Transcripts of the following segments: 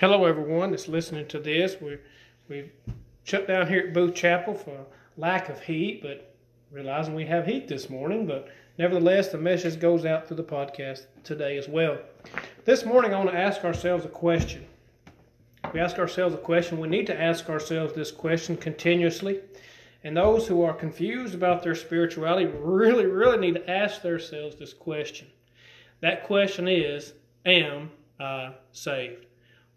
Hello, everyone that's listening to this. We we've shut down here at Booth Chapel for lack of heat, but realizing we have heat this morning. But nevertheless, the message goes out through the podcast today as well. This morning, I want to ask ourselves a question. We ask ourselves a question. We need to ask ourselves this question continuously. And those who are confused about their spirituality really, really need to ask themselves this question. That question is Am I saved?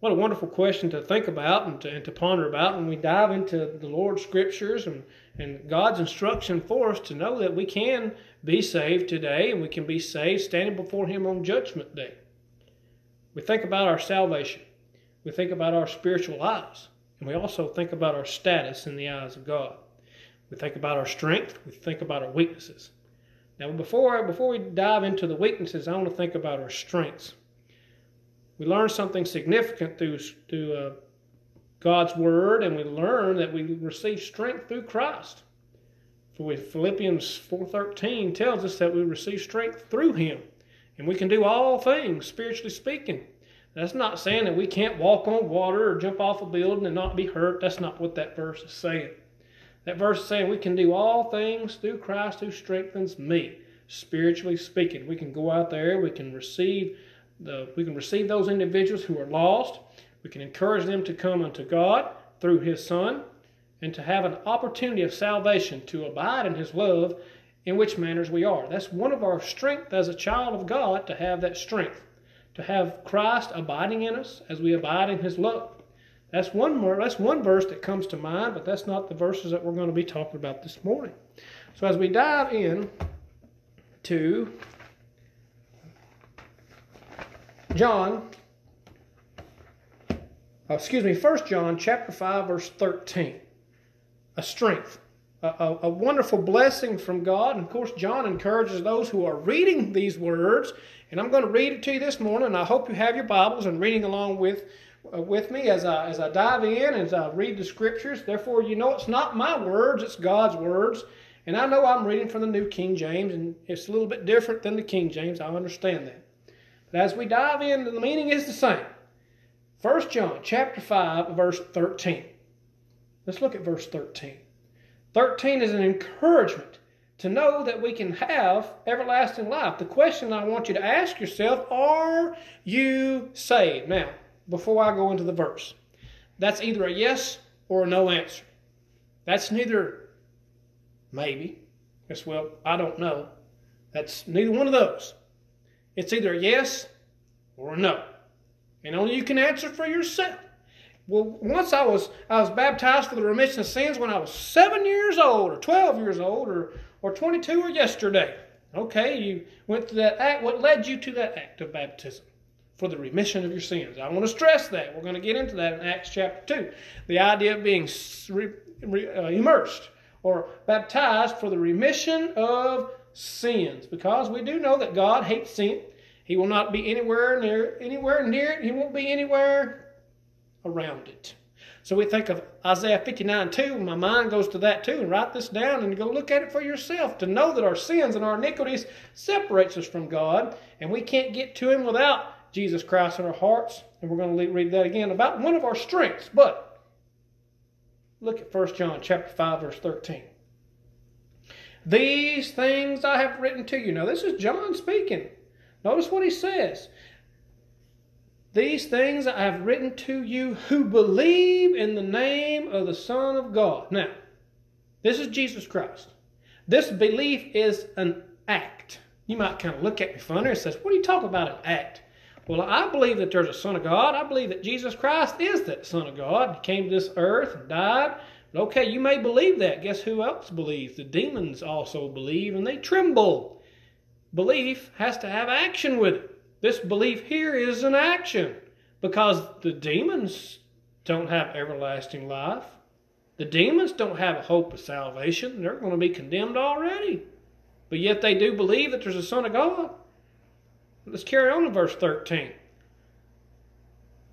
What a wonderful question to think about and to, and to ponder about when we dive into the Lord's scriptures and, and God's instruction for us to know that we can be saved today and we can be saved standing before Him on Judgment Day. We think about our salvation, we think about our spiritual lives, and we also think about our status in the eyes of God. We think about our strength, we think about our weaknesses. Now, before, before we dive into the weaknesses, I want to think about our strengths we learn something significant through, through uh, God's Word, and we learn that we receive strength through Christ. For Philippians 4.13 tells us that we receive strength through Him, and we can do all things, spiritually speaking. That's not saying that we can't walk on water or jump off a building and not be hurt. That's not what that verse is saying. That verse is saying we can do all things through Christ who strengthens me, spiritually speaking. We can go out there, we can receive the, we can receive those individuals who are lost. We can encourage them to come unto God through His Son and to have an opportunity of salvation to abide in His love in which manners we are. That's one of our strength as a child of God to have that strength, to have Christ abiding in us as we abide in His love. That's one more, that's one verse that comes to mind, but that's not the verses that we're going to be talking about this morning. So as we dive in to John, uh, excuse me, First John chapter 5, verse 13. A strength, a, a, a wonderful blessing from God. And of course, John encourages those who are reading these words. And I'm going to read it to you this morning. And I hope you have your Bibles and reading along with, uh, with me as I, as I dive in, as I read the scriptures. Therefore, you know it's not my words, it's God's words. And I know I'm reading from the New King James, and it's a little bit different than the King James. I understand that. But as we dive in, the meaning is the same. 1 John chapter 5, verse 13. Let's look at verse 13. 13 is an encouragement to know that we can have everlasting life. The question I want you to ask yourself are you saved? Now, before I go into the verse, that's either a yes or a no answer. That's neither maybe. Yes, well, I don't know. That's neither one of those. It's either yes or no. And only you can answer for yourself. Well, once I was I was baptized for the remission of sins when I was seven years old, or twelve years old, or or twenty-two, or yesterday. Okay, you went through that act. What led you to that act of baptism? For the remission of your sins. I want to stress that. We're going to get into that in Acts chapter 2. The idea of being uh, immersed or baptized for the remission of sins because we do know that God hates sin. He will not be anywhere near anywhere near it. He won't be anywhere around it. So we think of Isaiah 59 2, my mind goes to that too, and write this down and go look at it for yourself to know that our sins and our iniquities separates us from God, and we can't get to Him without Jesus Christ in our hearts. And we're going to read that again about one of our strengths. But look at 1 John chapter 5, verse 13. These things I have written to you. Now, this is John speaking. Notice what he says. These things I have written to you who believe in the name of the Son of God. Now, this is Jesus Christ. This belief is an act. You might kind of look at me funny and says, What are you talking about, an act? Well, I believe that there's a Son of God. I believe that Jesus Christ is that Son of God. He came to this earth and died Okay, you may believe that. Guess who else believes? The demons also believe and they tremble. Belief has to have action with it. This belief here is an action because the demons don't have everlasting life. The demons don't have a hope of salvation. They're going to be condemned already. But yet they do believe that there's a Son of God. Let's carry on to verse 13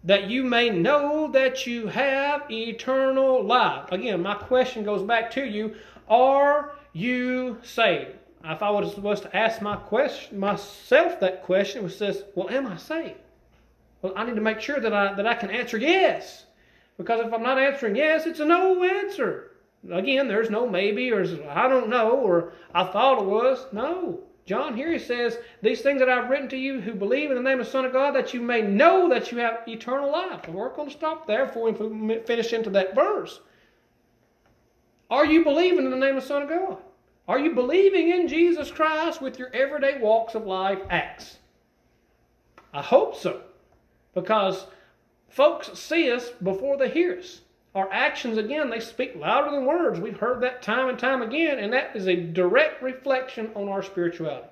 that you may know that you have eternal life. Again, my question goes back to you Are you saved? If I was supposed to ask my question, myself that question, it was this Well, am I saved? Well, I need to make sure that I that I can answer yes. Because if I'm not answering yes, it's a no answer. Again, there's no maybe or I don't know or I thought it was. No. John here he says, These things that I've written to you who believe in the name of the Son of God, that you may know that you have eternal life. And we're going to stop there before we finish into that verse. Are you believing in the name of the Son of God? Are you believing in Jesus Christ with your everyday walks of life acts? I hope so. Because folks see us before they hear us. Our actions, again, they speak louder than words. We've heard that time and time again, and that is a direct reflection on our spirituality.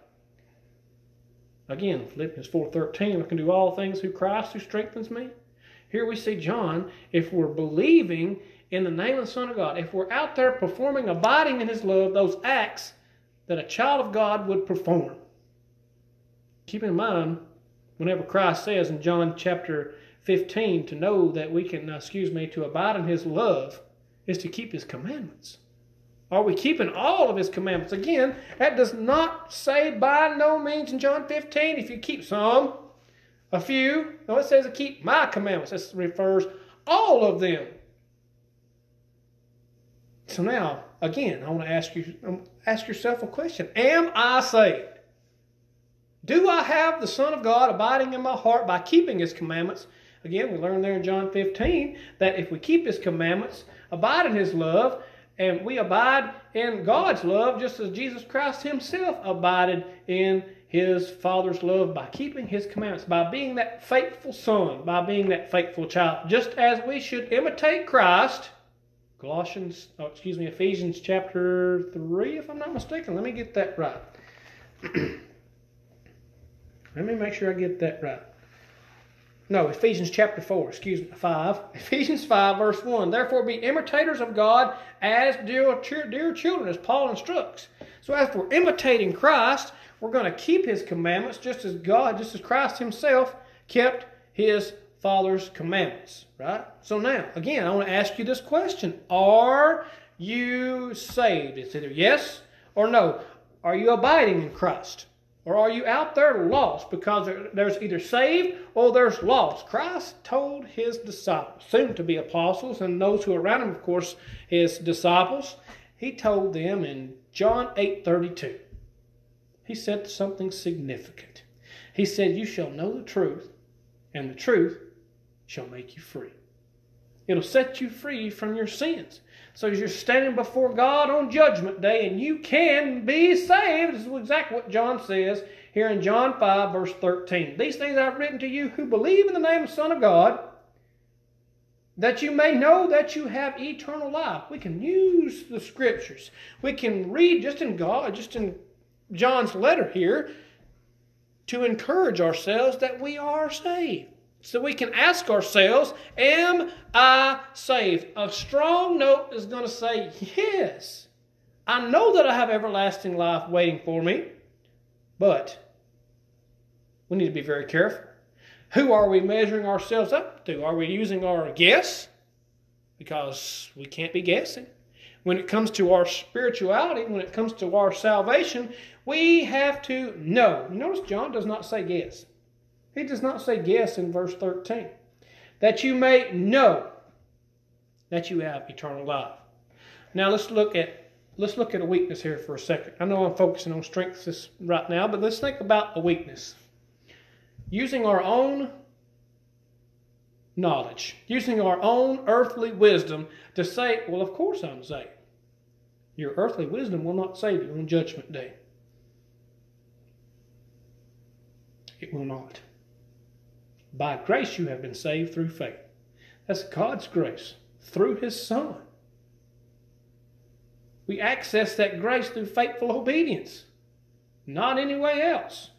Again, Philippians 4.13, I can do all things through Christ who strengthens me. Here we see John, if we're believing in the name of the Son of God, if we're out there performing, abiding in His love, those acts that a child of God would perform. Keep in mind, whenever Christ says in John chapter 15 to know that we can, uh, excuse me, to abide in His love is to keep His commandments. Are we keeping all of His commandments? Again, that does not say by no means in John 15 if you keep some, a few. No, it says to keep my commandments. This refers all of them. So now, again, I want to ask you um, ask yourself a question. Am I saved? Do I have the Son of God abiding in my heart by keeping His commandments? Again, we learn there in John 15 that if we keep His commandments, abide in His love, and we abide in God's love just as Jesus Christ Himself abided in His Father's love by keeping His commandments, by being that faithful son, by being that faithful child, just as we should imitate Christ Colossians, oh, excuse me, Ephesians chapter 3, if I'm not mistaken. Let me get that right. Let me make sure I get that right. No, Ephesians chapter 4, excuse me, 5. Ephesians 5, verse 1. Therefore be imitators of God as dear, dear children, as Paul instructs. So as we're imitating Christ, we're going to keep his commandments just as God, just as Christ himself kept his Father's commandments, right? So now, again, I want to ask you this question Are you saved? It's either yes or no. Are you abiding in Christ? Or are you out there lost because there's either saved or there's lost? Christ told his disciples, soon to be apostles, and those who are around him, of course, his disciples, he told them in John 8 32, he said something significant. He said, You shall know the truth, and the truth shall make you free. It'll set you free from your sins. So as you're standing before God on Judgment Day and you can be saved, this is exactly what John says here in John 5, verse 13. These things I've written to you who believe in the name of the Son of God, that you may know that you have eternal life. We can use the scriptures. We can read just in God, just in John's letter here, to encourage ourselves that we are saved. So we can ask ourselves, Am I saved? A strong note is going to say, Yes. I know that I have everlasting life waiting for me, but we need to be very careful. Who are we measuring ourselves up to? Are we using our guess? Because we can't be guessing. When it comes to our spirituality, when it comes to our salvation, we have to know. Notice John does not say guess. He does not say guess in verse 13. That you may know that you have eternal life. Now let's look at let's look at a weakness here for a second. I know I'm focusing on strengths right now, but let's think about a weakness. Using our own knowledge, using our own earthly wisdom to say, well, of course I'm saved. Your earthly wisdom will not save you on Judgment Day. It will not. By grace you have been saved through faith. That's God's grace through His Son. We access that grace through faithful obedience, not any way else.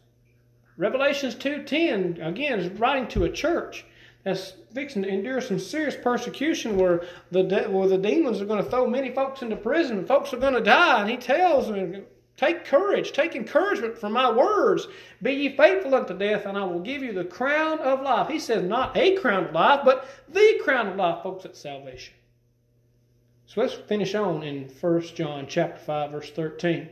Revelations 2.10, again, is writing to a church that's fixing to endure some serious persecution where the, where the demons are going to throw many folks into prison and folks are going to die. And he tells them, Take courage, take encouragement from my words. Be ye faithful unto death, and I will give you the crown of life. He says not a crown of life, but the crown of life, folks, at salvation. So let's finish on in 1 John chapter 5, verse 13.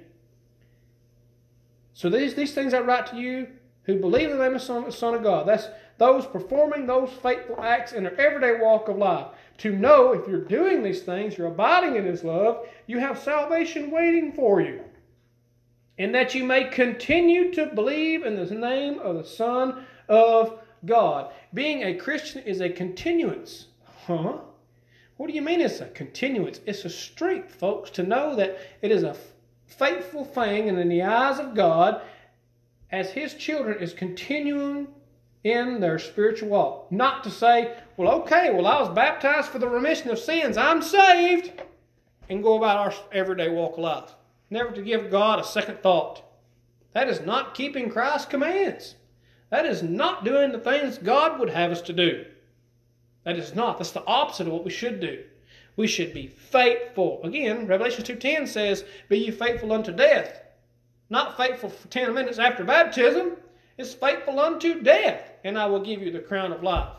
So these, these things I write to you who believe in the name of the Son of God. That's those performing those faithful acts in their everyday walk of life. To know if you're doing these things, you're abiding in His love, you have salvation waiting for you. And that you may continue to believe in the name of the Son of God. Being a Christian is a continuance. Huh? What do you mean it's a continuance? It's a strength, folks, to know that it is a faithful thing and in the eyes of God as His children is continuing in their spiritual walk. Not to say, well, okay, well, I was baptized for the remission of sins, I'm saved, and go about our everyday walk of life. Never to give God a second thought. That is not keeping Christ's commands. That is not doing the things God would have us to do. That is not. That's the opposite of what we should do. We should be faithful. Again, Revelation 2.10 says, Be ye faithful unto death. Not faithful for 10 minutes after baptism. It's faithful unto death, and I will give you the crown of life.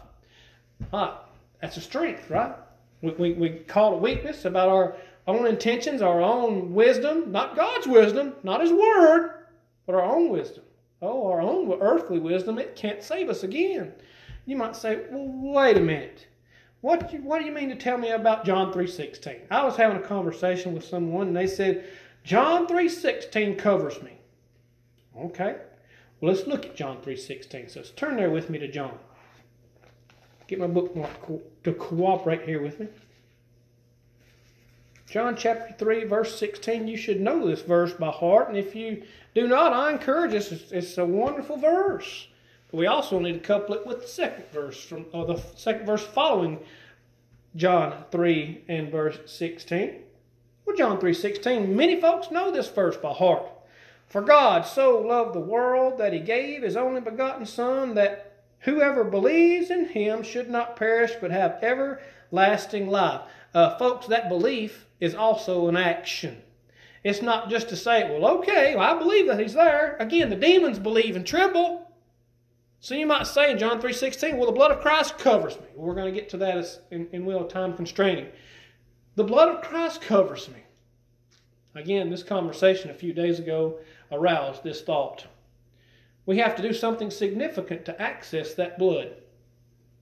Right. That's a strength, right? We, we, we call it a weakness about our own intentions, our own wisdom, not God's wisdom, not His Word, but our own wisdom. Oh, our own earthly wisdom, it can't save us again. You might say, well, wait a minute. What, what do you mean to tell me about John 3.16? I was having a conversation with someone and they said, John 3.16 covers me. Okay. Well, let's look at John 3.16. So let's turn there with me to John. Get my bookmark to cooperate here with me. John chapter 3, verse 16. You should know this verse by heart, and if you do not, I encourage us. It's, it's a wonderful verse. But we also need to couple it with the second verse from or the second verse following John 3 and verse 16. Well, John 3:16, many folks know this verse by heart. For God so loved the world that he gave his only begotten Son, that whoever believes in him should not perish but have everlasting life. Uh, folks, that belief is also an action. It's not just to say, well, okay, well, I believe that he's there. Again, the demons believe and tremble. So you might say in John 3.16, well, the blood of Christ covers me. Well, we're going to get to that as in, in will time constraining. The blood of Christ covers me. Again, this conversation a few days ago aroused this thought. We have to do something significant to access that blood.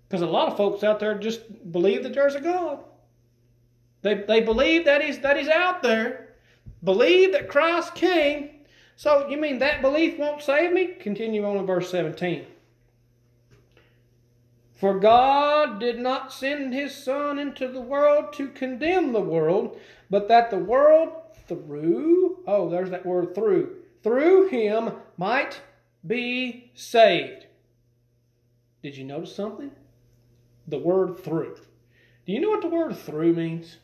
Because a lot of folks out there just believe that there's a God. They, they believe that he's, that he's out there, believe that Christ came. So you mean that belief won't save me? Continue on in verse 17. For God did not send his Son into the world to condemn the world, but that the world through, oh, there's that word through, through him might be saved. Did you notice something? The word through. Do you know what the word through means?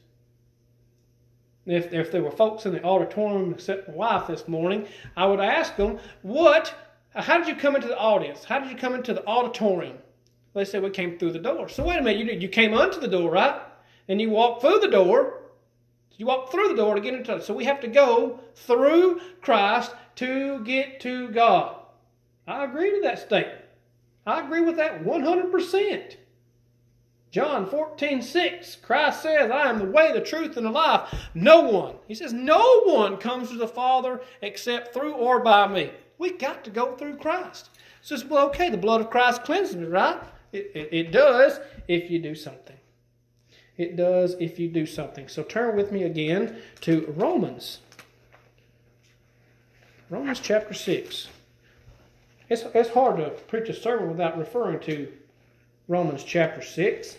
If, if there were folks in the auditorium except my wife this morning, I would ask them, what, how did you come into the audience? How did you come into the auditorium? They said, we came through the door. So wait a minute, you, you came onto the door, right? And you walked through the door. You walk through the door to get into it. So we have to go through Christ to get to God. I agree with that statement. I agree with that 100%. John 14, 6, Christ says, I am the way, the truth, and the life. No one, he says, no one comes to the Father except through or by me. We got to go through Christ. Says, well, okay, the blood of Christ cleanses me, right? It, it, it does if you do something. It does if you do something. So turn with me again to Romans. Romans chapter 6. It's, it's hard to preach a sermon without referring to Romans chapter 6.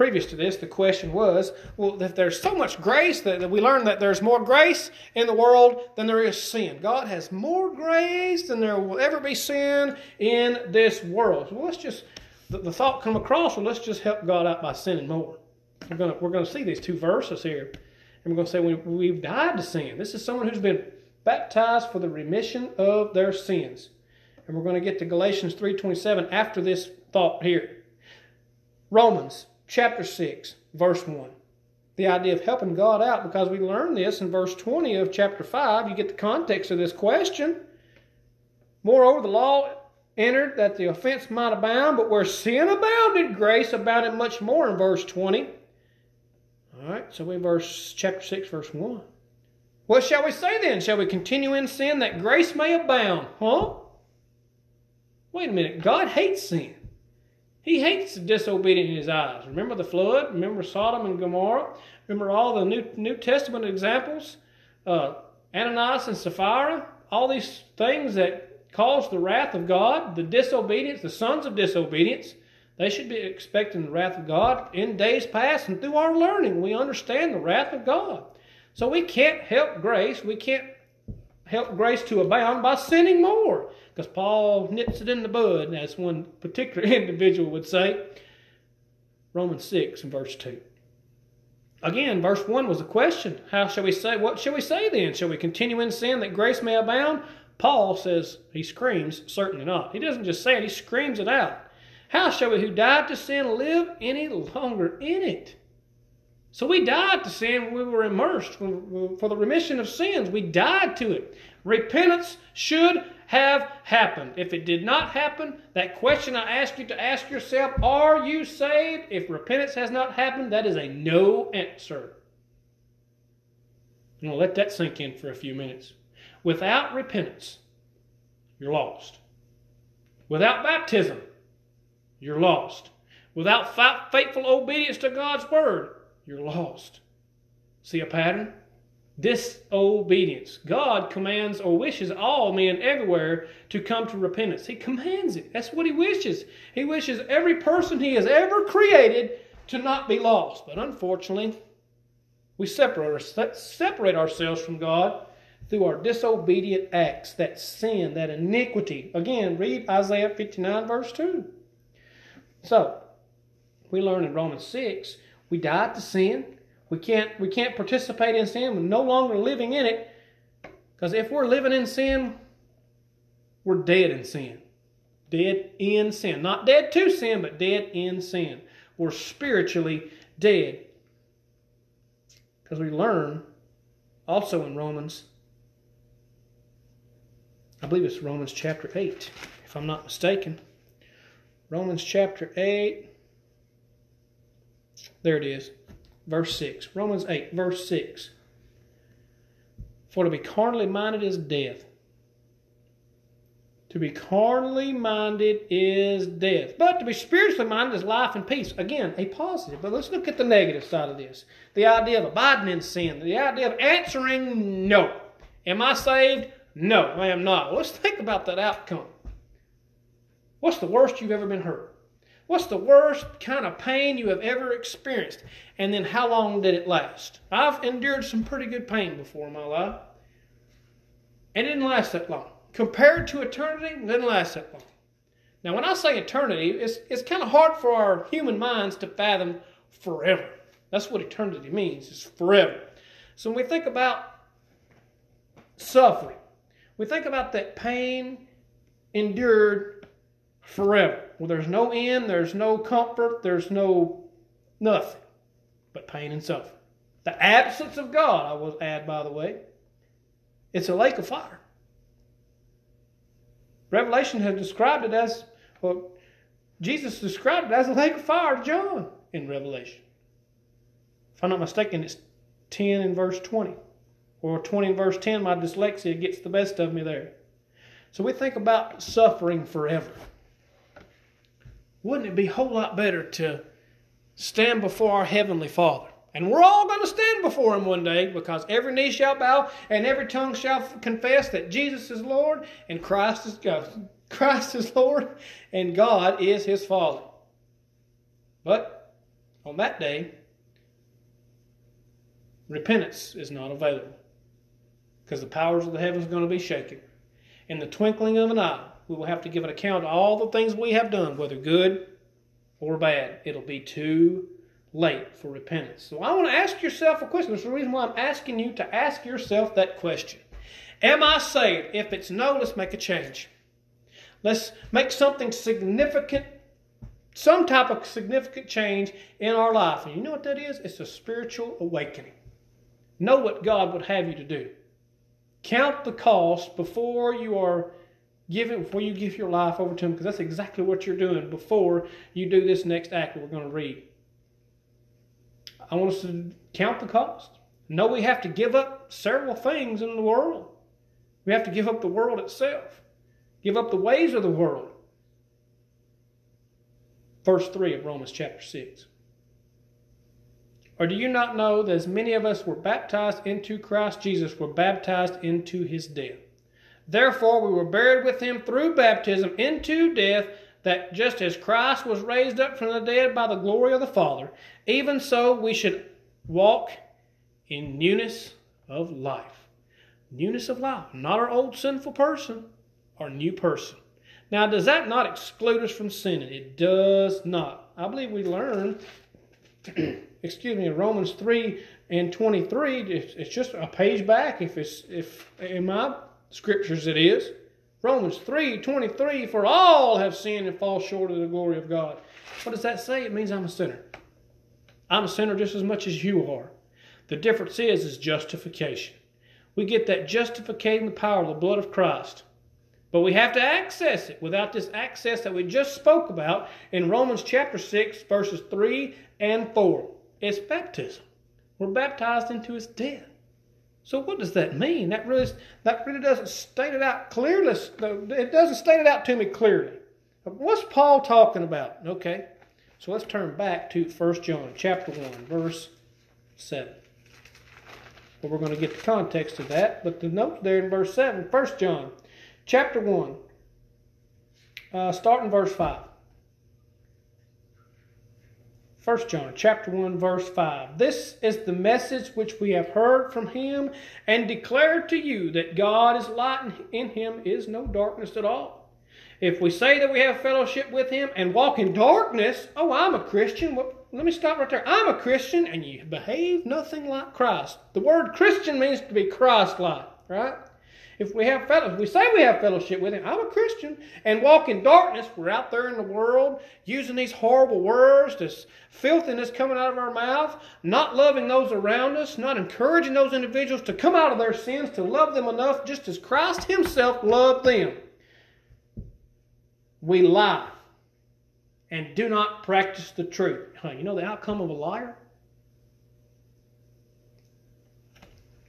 Previous to this, the question was, well, if there's so much grace that, that we learn that there's more grace in the world than there is sin. God has more grace than there will ever be sin in this world. So let's just, the, the thought come across, well, let's just help God out by sinning more. We're going we're to see these two verses here. And we're going to say we, we've died to sin. This is someone who's been baptized for the remission of their sins. And we're going to get to Galatians 3.27 after this thought here. Romans chapter 6, verse 1. The idea of helping God out, because we learn this in verse 20 of chapter 5. You get the context of this question. Moreover, the law entered that the offense might abound, but where sin abounded, grace abounded much more in verse 20. All right, so we verse chapter 6, verse 1. What shall we say then? Shall we continue in sin that grace may abound? Huh? Wait a minute. God hates sin. He hates the disobedient in his eyes. Remember the flood? Remember Sodom and Gomorrah? Remember all the New, New Testament examples? Uh, Ananias and Sapphira? All these things that caused the wrath of God, the disobedience, the sons of disobedience. They should be expecting the wrath of God in days past, and through our learning, we understand the wrath of God. So we can't help grace. We can't help grace to abound by sinning more. Because Paul nips it in the bud, as one particular individual would say. Romans 6 and verse 2. Again, verse 1 was a question. How shall we say? What shall we say then? Shall we continue in sin that grace may abound? Paul says, he screams, certainly not. He doesn't just say it, he screams it out. How shall we who died to sin live any longer in it? So we died to sin when we were immersed for the remission of sins. We died to it. Repentance should have happened. If it did not happen, that question I ask you to ask yourself are you saved? If repentance has not happened, that is a no answer. I'm going to let that sink in for a few minutes. Without repentance, you're lost. Without baptism, you're lost. Without faithful obedience to God's word, you're lost. See a pattern? Disobedience. God commands or wishes all men everywhere to come to repentance. He commands it. That's what He wishes. He wishes every person He has ever created to not be lost. But unfortunately, we separate, separate ourselves from God through our disobedient acts, that sin, that iniquity. Again, read Isaiah 59, verse 2. So, we learn in Romans 6, we died to sin. We can't, we can't participate in sin. We're no longer living in it. Because if we're living in sin, we're dead in sin. Dead in sin. Not dead to sin, but dead in sin. We're spiritually dead. Because we learn also in Romans, I believe it's Romans chapter 8, if I'm not mistaken. Romans chapter 8. There it is. Verse 6. Romans 8, verse 6. For to be carnally minded is death. To be carnally minded is death. But to be spiritually minded is life and peace. Again, a positive. But let's look at the negative side of this. The idea of abiding in sin. The idea of answering no. Am I saved? No, I am not. Let's think about that outcome. What's the worst you've ever been hurt? What's the worst kind of pain you have ever experienced? And then how long did it last? I've endured some pretty good pain before in my life. And it didn't last that long. Compared to eternity, it didn't last that long. Now, when I say eternity, it's, it's kind of hard for our human minds to fathom forever. That's what eternity means, it's forever. So when we think about suffering, we think about that pain endured forever. Well, there's no end, there's no comfort, there's no nothing but pain and suffering. The absence of God, I will add, by the way, it's a lake of fire. Revelation has described it as, well, Jesus described it as a lake of fire to John in Revelation. If I'm not mistaken, it's 10 in verse 20. Or 20 in verse 10, my dyslexia gets the best of me there. So we think about suffering forever wouldn't it be a whole lot better to stand before our Heavenly Father? And we're all going to stand before Him one day because every knee shall bow and every tongue shall confess that Jesus is Lord and Christ is God. Christ is Lord and God is His Father. But on that day, repentance is not available because the powers of the heavens are going to be shaken. In the twinkling of an eye, we will have to give an account of all the things we have done, whether good or bad. It'll be too late for repentance. So I want to ask yourself a question. That's the reason why I'm asking you to ask yourself that question. Am I saved? If it's no, let's make a change. Let's make something significant, some type of significant change in our life. And you know what that is? It's a spiritual awakening. Know what God would have you to do. Count the cost before you are Give it before you give your life over to Him, because that's exactly what you're doing before you do this next act we're going to read. I want us to count the cost, No, we have to give up several things in the world. We have to give up the world itself, give up the ways of the world. Verse 3 of Romans chapter 6. Or do you not know that as many of us were baptized into Christ Jesus were baptized into his death? Therefore, we were buried with him through baptism into death, that just as Christ was raised up from the dead by the glory of the Father, even so we should walk in newness of life. Newness of life, not our old sinful person, our new person. Now, does that not exclude us from sinning? It does not. I believe we learn, excuse me, in Romans 3 and 23, it's just a page back if it's if in my scriptures it is. Romans 3 23, for all have sinned and fall short of the glory of God. What does that say? It means I'm a sinner. I'm a sinner just as much as you are. The difference is, is justification. We get that justificating power of the blood of Christ. But we have to access it. Without this access that we just spoke about in Romans chapter 6, verses 3 and 4, it's baptism. We're baptized into his death. So what does that mean? That really, that really doesn't state it out clearly. It doesn't state it out to me clearly. What's Paul talking about? Okay, so let's turn back to 1 John chapter 1, verse 7. Well, we're going to get the context of that, but the note there in verse 7, 1 John chapter 1, uh, starting verse 5. 1 John chapter 1 verse 5 This is the message which we have heard from him and declared to you that God is light and in him is no darkness at all. If we say that we have fellowship with him and walk in darkness, oh, I'm a Christian. Well, let me stop right there. I'm a Christian and you behave nothing like Christ. The word Christian means to be Christ-like, right? If we have fellowship, we say we have fellowship with him, I'm a Christian, and walk in darkness, we're out there in the world using these horrible words, this filthiness coming out of our mouth, not loving those around us, not encouraging those individuals to come out of their sins, to love them enough just as Christ himself loved them we lie and do not practice the truth. You know the outcome of a liar?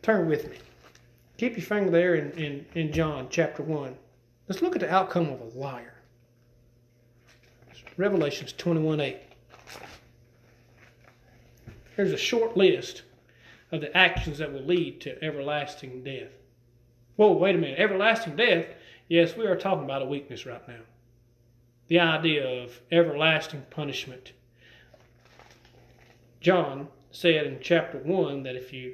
Turn with me. Keep your finger there in, in, in John chapter 1. Let's look at the outcome of a liar. Revelations 21 8. Here's a short list of the actions that will lead to everlasting death. Whoa, wait a minute. Everlasting death? Yes, we are talking about a weakness right now the idea of everlasting punishment. John said in chapter 1 that if you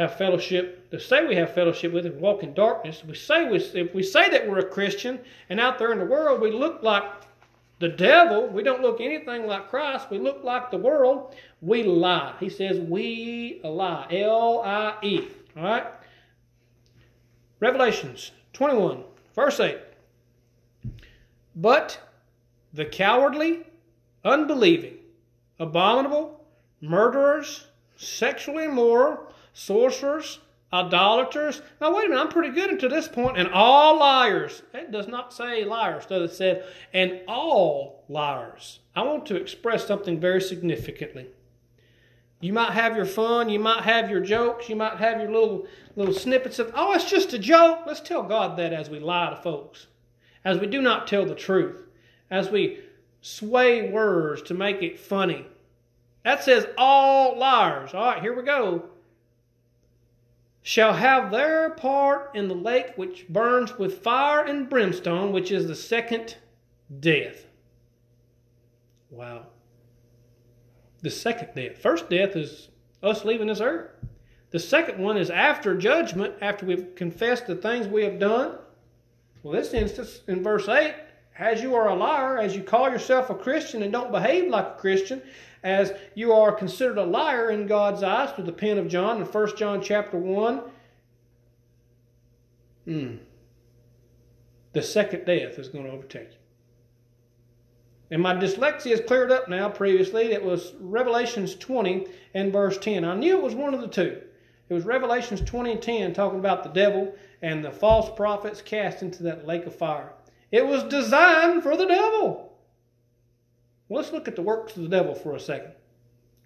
have fellowship, to say we have fellowship with him, walk in darkness, we say we, if we say that we're a Christian and out there in the world we look like the devil, we don't look anything like Christ, we look like the world, we lie. He says we lie. L I E. All right? Revelations 21, verse 8. But the cowardly, unbelieving, abominable, murderers, sexually immoral, sorcerers, idolaters. Now, wait a minute, I'm pretty good until this point, and all liars. It does not say liars, does it? said, and all liars. I want to express something very significantly. You might have your fun, you might have your jokes, you might have your little little snippets of, oh, it's just a joke. Let's tell God that as we lie to folks, as we do not tell the truth as we sway words to make it funny. That says all liars. All right, here we go. Shall have their part in the lake which burns with fire and brimstone, which is the second death. Wow. The second death. First death is us leaving this earth. The second one is after judgment, after we've confessed the things we have done. Well, this instance in verse 8 as you are a liar, as you call yourself a Christian and don't behave like a Christian, as you are considered a liar in God's eyes through the pen of John in 1 John chapter 1, hmm, the second death is going to overtake you. And my dyslexia is cleared up now. Previously, it was Revelations 20 and verse 10. I knew it was one of the two. It was Revelations 20 and 10 talking about the devil and the false prophets cast into that lake of fire. It was designed for the devil. Well, let's look at the works of the devil for a second.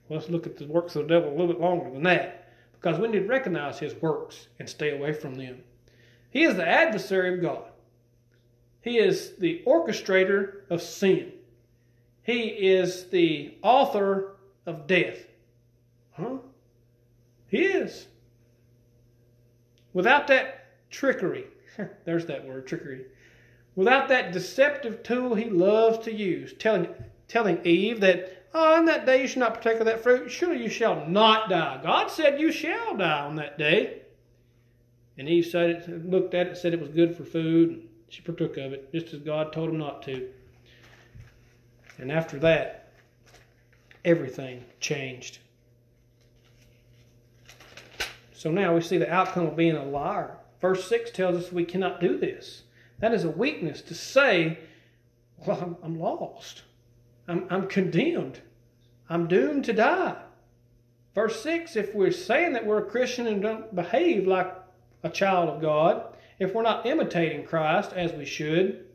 Let's look at the works of the devil a little bit longer than that. because we need to recognize his works and stay away from them. He is the adversary of God. He is the orchestrator of sin. He is the author of death. Huh? He is. Without that trickery, there's that word, trickery. Without that deceptive tool he loves to use, telling, telling Eve that, oh, on that day you shall not partake of that fruit, surely you shall not die. God said you shall die on that day. And Eve said it, looked at it, said it was good for food, and she partook of it, just as God told him not to. And after that, everything changed. So now we see the outcome of being a liar. Verse 6 tells us we cannot do this. That is a weakness to say, Well, I'm, I'm lost. I'm, I'm condemned. I'm doomed to die. Verse 6 if we're saying that we're a Christian and don't behave like a child of God, if we're not imitating Christ as we should,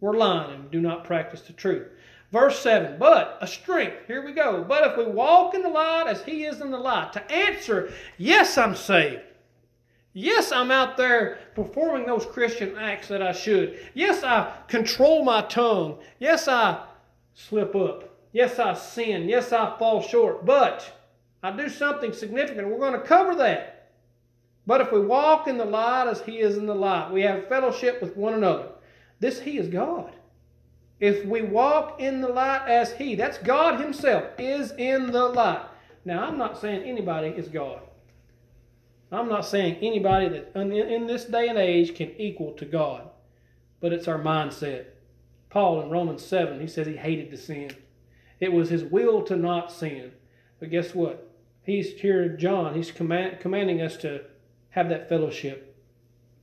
we're lying and do not practice the truth. Verse 7, but a strength. Here we go. But if we walk in the light as he is in the light, to answer, yes, I'm saved. Yes, I'm out there performing those Christian acts that I should. Yes, I control my tongue. Yes, I slip up. Yes, I sin. Yes, I fall short. But I do something significant. We're going to cover that. But if we walk in the light as He is in the light, we have fellowship with one another. This He is God. If we walk in the light as He, that's God Himself, is in the light. Now, I'm not saying anybody is God. I'm not saying anybody that in this day and age can equal to God, but it's our mindset. Paul in Romans 7, he says he hated to sin. It was his will to not sin. But guess what? He's here, John, he's command, commanding us to have that fellowship.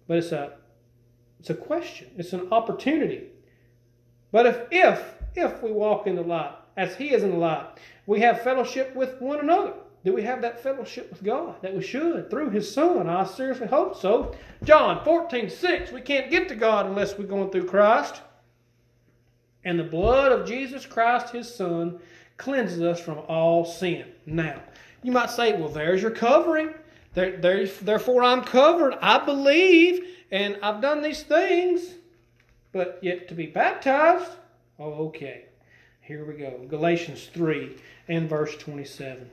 But it's a it's a question. It's an opportunity. But if if if we walk in the light, as he is in the light, we have fellowship with one another. Do we have that fellowship with God that we should through His Son? I seriously hope so. John 14, 6, we can't get to God unless we're going through Christ. And the blood of Jesus Christ, His Son, cleanses us from all sin. Now, you might say, well, there's your covering. There, there, therefore, I'm covered. I believe, and I've done these things. But yet to be baptized? Oh, okay. Here we go. Galatians 3 and verse 27.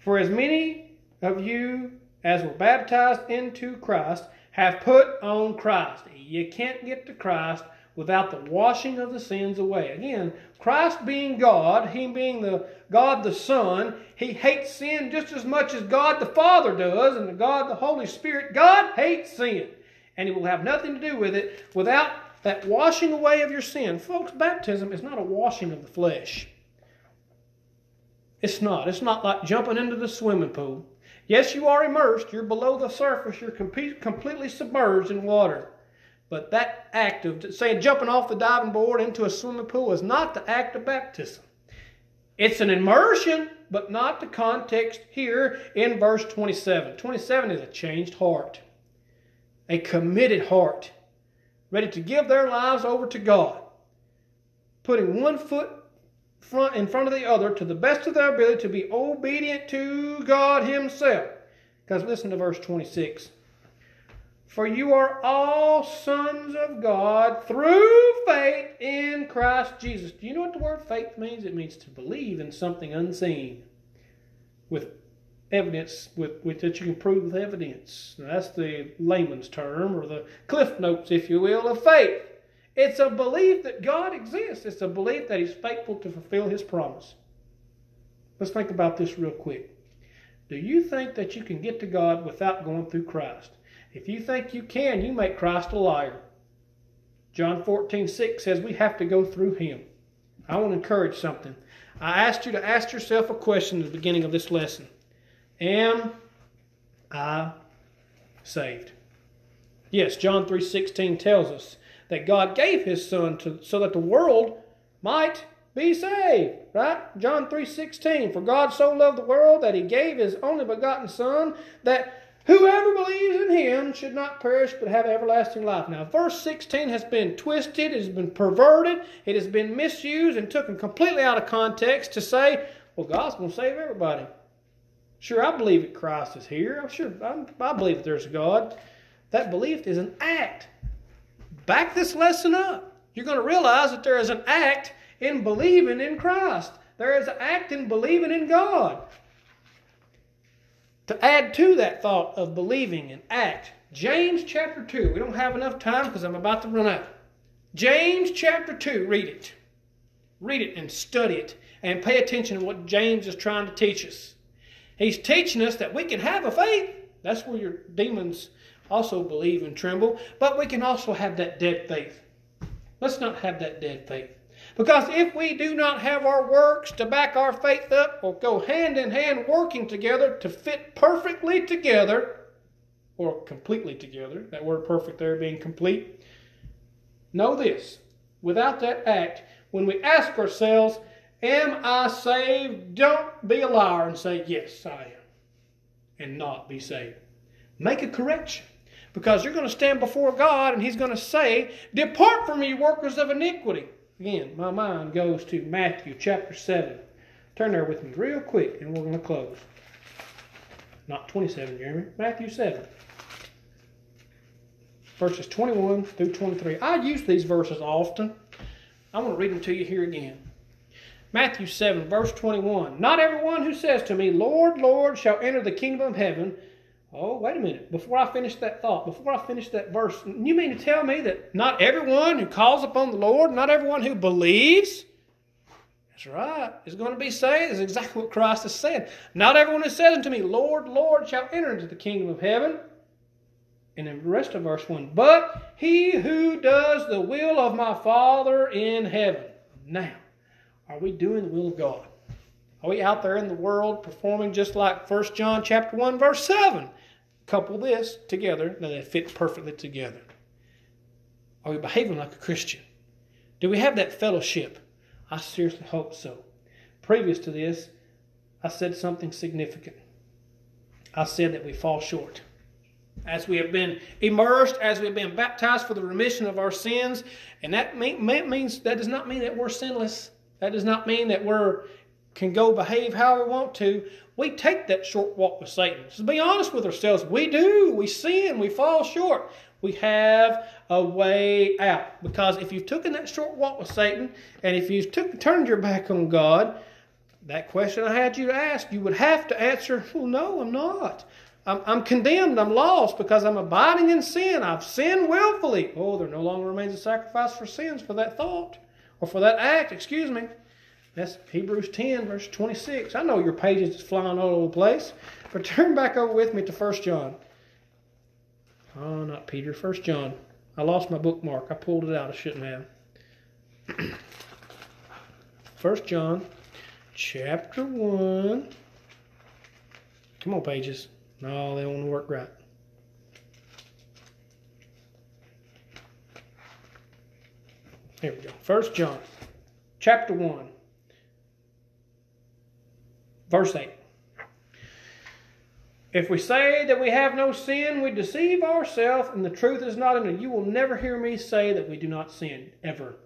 For as many of you as were baptized into Christ have put on Christ. You can't get to Christ without the washing of the sins away. Again, Christ being God, He being the God the Son, He hates sin just as much as God the Father does, and the God the Holy Spirit. God hates sin, and He will have nothing to do with it without that washing away of your sin. Folks, baptism is not a washing of the flesh. It's not. It's not like jumping into the swimming pool. Yes, you are immersed. You're below the surface. You're completely submerged in water. But that act of saying jumping off the diving board into a swimming pool is not the act of baptism. It's an immersion, but not the context here in verse 27. 27 is a changed heart, a committed heart, ready to give their lives over to God, putting one foot front in front of the other to the best of their ability to be obedient to God Himself. Because listen to verse 26. For you are all sons of God through faith in Christ Jesus. Do you know what the word faith means? It means to believe in something unseen with evidence with, with that you can prove with evidence. Now, that's the layman's term or the cliff notes, if you will, of faith. It's a belief that God exists. It's a belief that He's faithful to fulfill His promise. Let's think about this real quick. Do you think that you can get to God without going through Christ? If you think you can, you make Christ a liar. John 14, 6 says we have to go through Him. I want to encourage something. I asked you to ask yourself a question at the beginning of this lesson Am I saved? Yes, John 3:16 tells us that God gave his son to so that the world might be saved. Right? John 3:16 For God so loved the world that he gave his only begotten son that whoever believes in him should not perish but have everlasting life. Now, verse 16 has been twisted, it has been perverted, it has been misused and taken completely out of context to say, well, God's going to save everybody. Sure, I believe that Christ is here. I'm sure I'm, I believe that there's a God. That belief is an act. Back this lesson up. You're going to realize that there is an act in believing in Christ. There is an act in believing in God. To add to that thought of believing and act, James chapter 2. We don't have enough time because I'm about to run out. James chapter 2, read it. Read it and study it and pay attention to what James is trying to teach us. He's teaching us that we can have a faith. That's where your demons also believe and tremble. But we can also have that dead faith. Let's not have that dead faith. Because if we do not have our works to back our faith up or go hand in hand working together to fit perfectly together, or completely together, that word perfect there being complete, know this without that act, when we ask ourselves, Am I saved? Don't be a liar and say, Yes, I am, and not be saved. Make a correction. Because you're going to stand before God and He's going to say, Depart from me, workers of iniquity. Again, my mind goes to Matthew chapter 7. Turn there with me real quick and we're going to close. Not 27, Jeremy. Matthew 7. Verses 21 through 23. I use these verses often. I want to read them to you here again. Matthew 7, verse 21. Not everyone who says to me, Lord, Lord, shall enter the kingdom of heaven. Oh, wait a minute. Before I finish that thought, before I finish that verse, you mean to tell me that not everyone who calls upon the Lord, not everyone who believes, that's right, is going to be saved? Is exactly what Christ has said. Not everyone who says unto me, Lord, Lord, shall enter into the kingdom of heaven. And the rest of verse 1, but he who does the will of my Father in heaven. Now, are we doing the will of God? Are we out there in the world performing just like 1 John chapter 1 verse 7? Couple this together, now they fit perfectly together. Are we behaving like a Christian? Do we have that fellowship? I seriously hope so. Previous to this, I said something significant. I said that we fall short. As we have been immersed, as we have been baptized for the remission of our sins, and that means that does not mean that we're sinless. That does not mean that we're can go behave how we want to. We take that short walk with Satan. So be honest with ourselves. We do. We sin. We fall short. We have a way out. Because if you've taken that short walk with Satan, and if you've took, turned your back on God, that question I had you to ask, you would have to answer, well, no, I'm not. I'm, I'm condemned. I'm lost because I'm abiding in sin. I've sinned willfully. Oh, there no longer remains a sacrifice for sins for that thought or for that act, excuse me. That's Hebrews 10, verse 26. I know your pages is flying all over the place, but turn back over with me to 1 John. Oh, not Peter, 1 John. I lost my bookmark. I pulled it out. I shouldn't have. 1 John, chapter 1. Come on, pages. No, they won't work right. Here we go. 1 John, chapter 1. Verse 8. If we say that we have no sin, we deceive ourselves, and the truth is not in it. You will never hear me say that we do not sin, ever.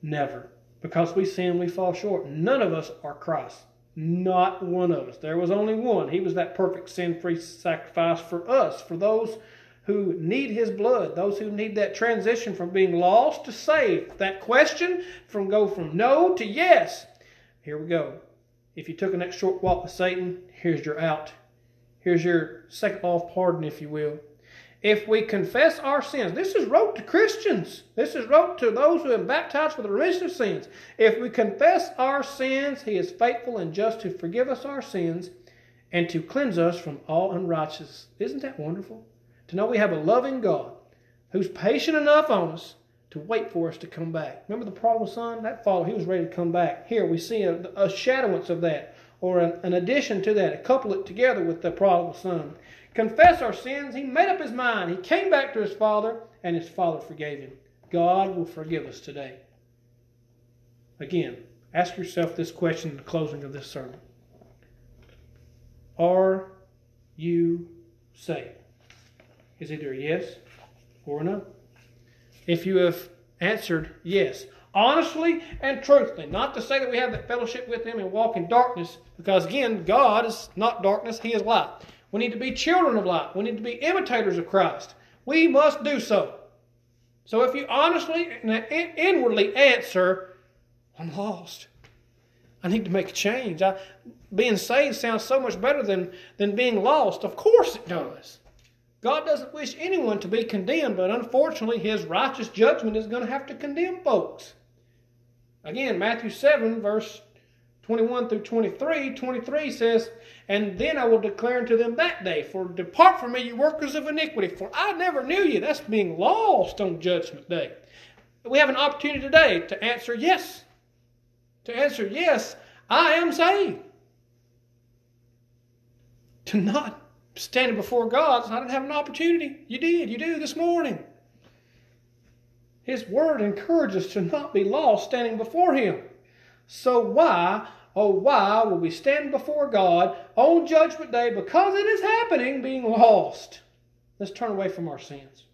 Never. Because we sin, we fall short. None of us are Christ. Not one of us. There was only one. He was that perfect sin free sacrifice for us, for those who need his blood, those who need that transition from being lost to saved. That question from go from no to yes. Here we go. If you took a next short walk with Satan, here's your out. Here's your second off pardon, if you will. If we confess our sins, this is wrote to Christians. This is wrote to those who have been baptized for the remission of sins. If we confess our sins, He is faithful and just to forgive us our sins and to cleanse us from all unrighteousness. Isn't that wonderful? To know we have a loving God who's patient enough on us to wait for us to come back. Remember the prodigal son? That father, he was ready to come back. Here we see a, a shadowance of that, or an, an addition to that, a couple it together with the prodigal son. Confess our sins. He made up his mind. He came back to his father, and his father forgave him. God will forgive us today. Again, ask yourself this question in the closing of this sermon Are you saved? Is either a yes or a no. If you have answered yes, honestly and truthfully. Not to say that we have that fellowship with Him and walk in darkness, because again, God is not darkness, He is light. We need to be children of light. We need to be imitators of Christ. We must do so. So if you honestly and inwardly answer, I'm lost. I need to make a change. I, being saved sounds so much better than, than being lost. Of course it does. God doesn't wish anyone to be condemned, but unfortunately, His righteous judgment is going to have to condemn folks. Again, Matthew 7, verse 21 through 23, 23 says, And then I will declare unto them that day, For depart from me, you workers of iniquity, for I never knew you. That's being lost on Judgment Day. We have an opportunity today to answer yes. To answer yes, I am saved. To not standing before God, I didn't have an opportunity. You did. You do this morning. His word encourages us to not be lost standing before Him. So why, oh why, will we stand before God on Judgment Day because it is happening, being lost? Let's turn away from our sins.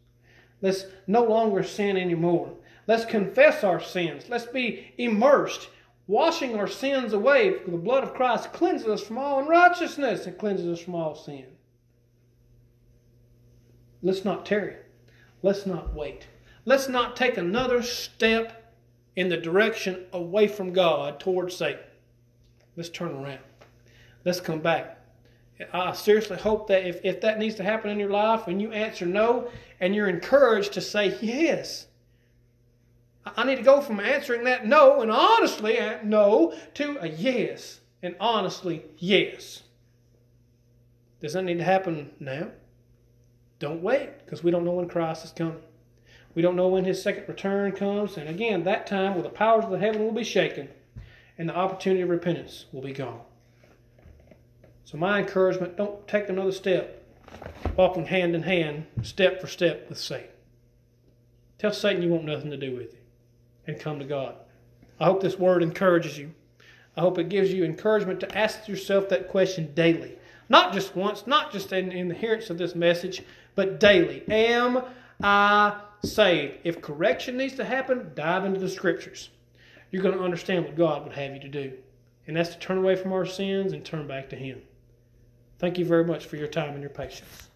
Let's no longer sin anymore. Let's confess our sins. Let's be immersed, washing our sins away. For the blood of Christ cleanses us from all unrighteousness and cleanses us from all sin. Let's not tarry. Let's not wait. Let's not take another step in the direction away from God towards Satan. Let's turn around. Let's come back. I seriously hope that if, if that needs to happen in your life and you answer no and you're encouraged to say yes, I need to go from answering that no and honestly uh, no to a yes and honestly yes. Does that need to happen now? Don't wait because we don't know when Christ is coming. We don't know when his second return comes. And again, that time will the powers of the heaven will be shaken and the opportunity of repentance will be gone. So my encouragement, don't take another step walking hand in hand, step for step with Satan. Tell Satan you want nothing to do with it and come to God. I hope this word encourages you. I hope it gives you encouragement to ask yourself that question daily. Not just once, not just in, in the hearance of this message, but daily. Am I saved? If correction needs to happen, dive into the scriptures. You're going to understand what God would have you to do. And that's to turn away from our sins and turn back to Him. Thank you very much for your time and your patience.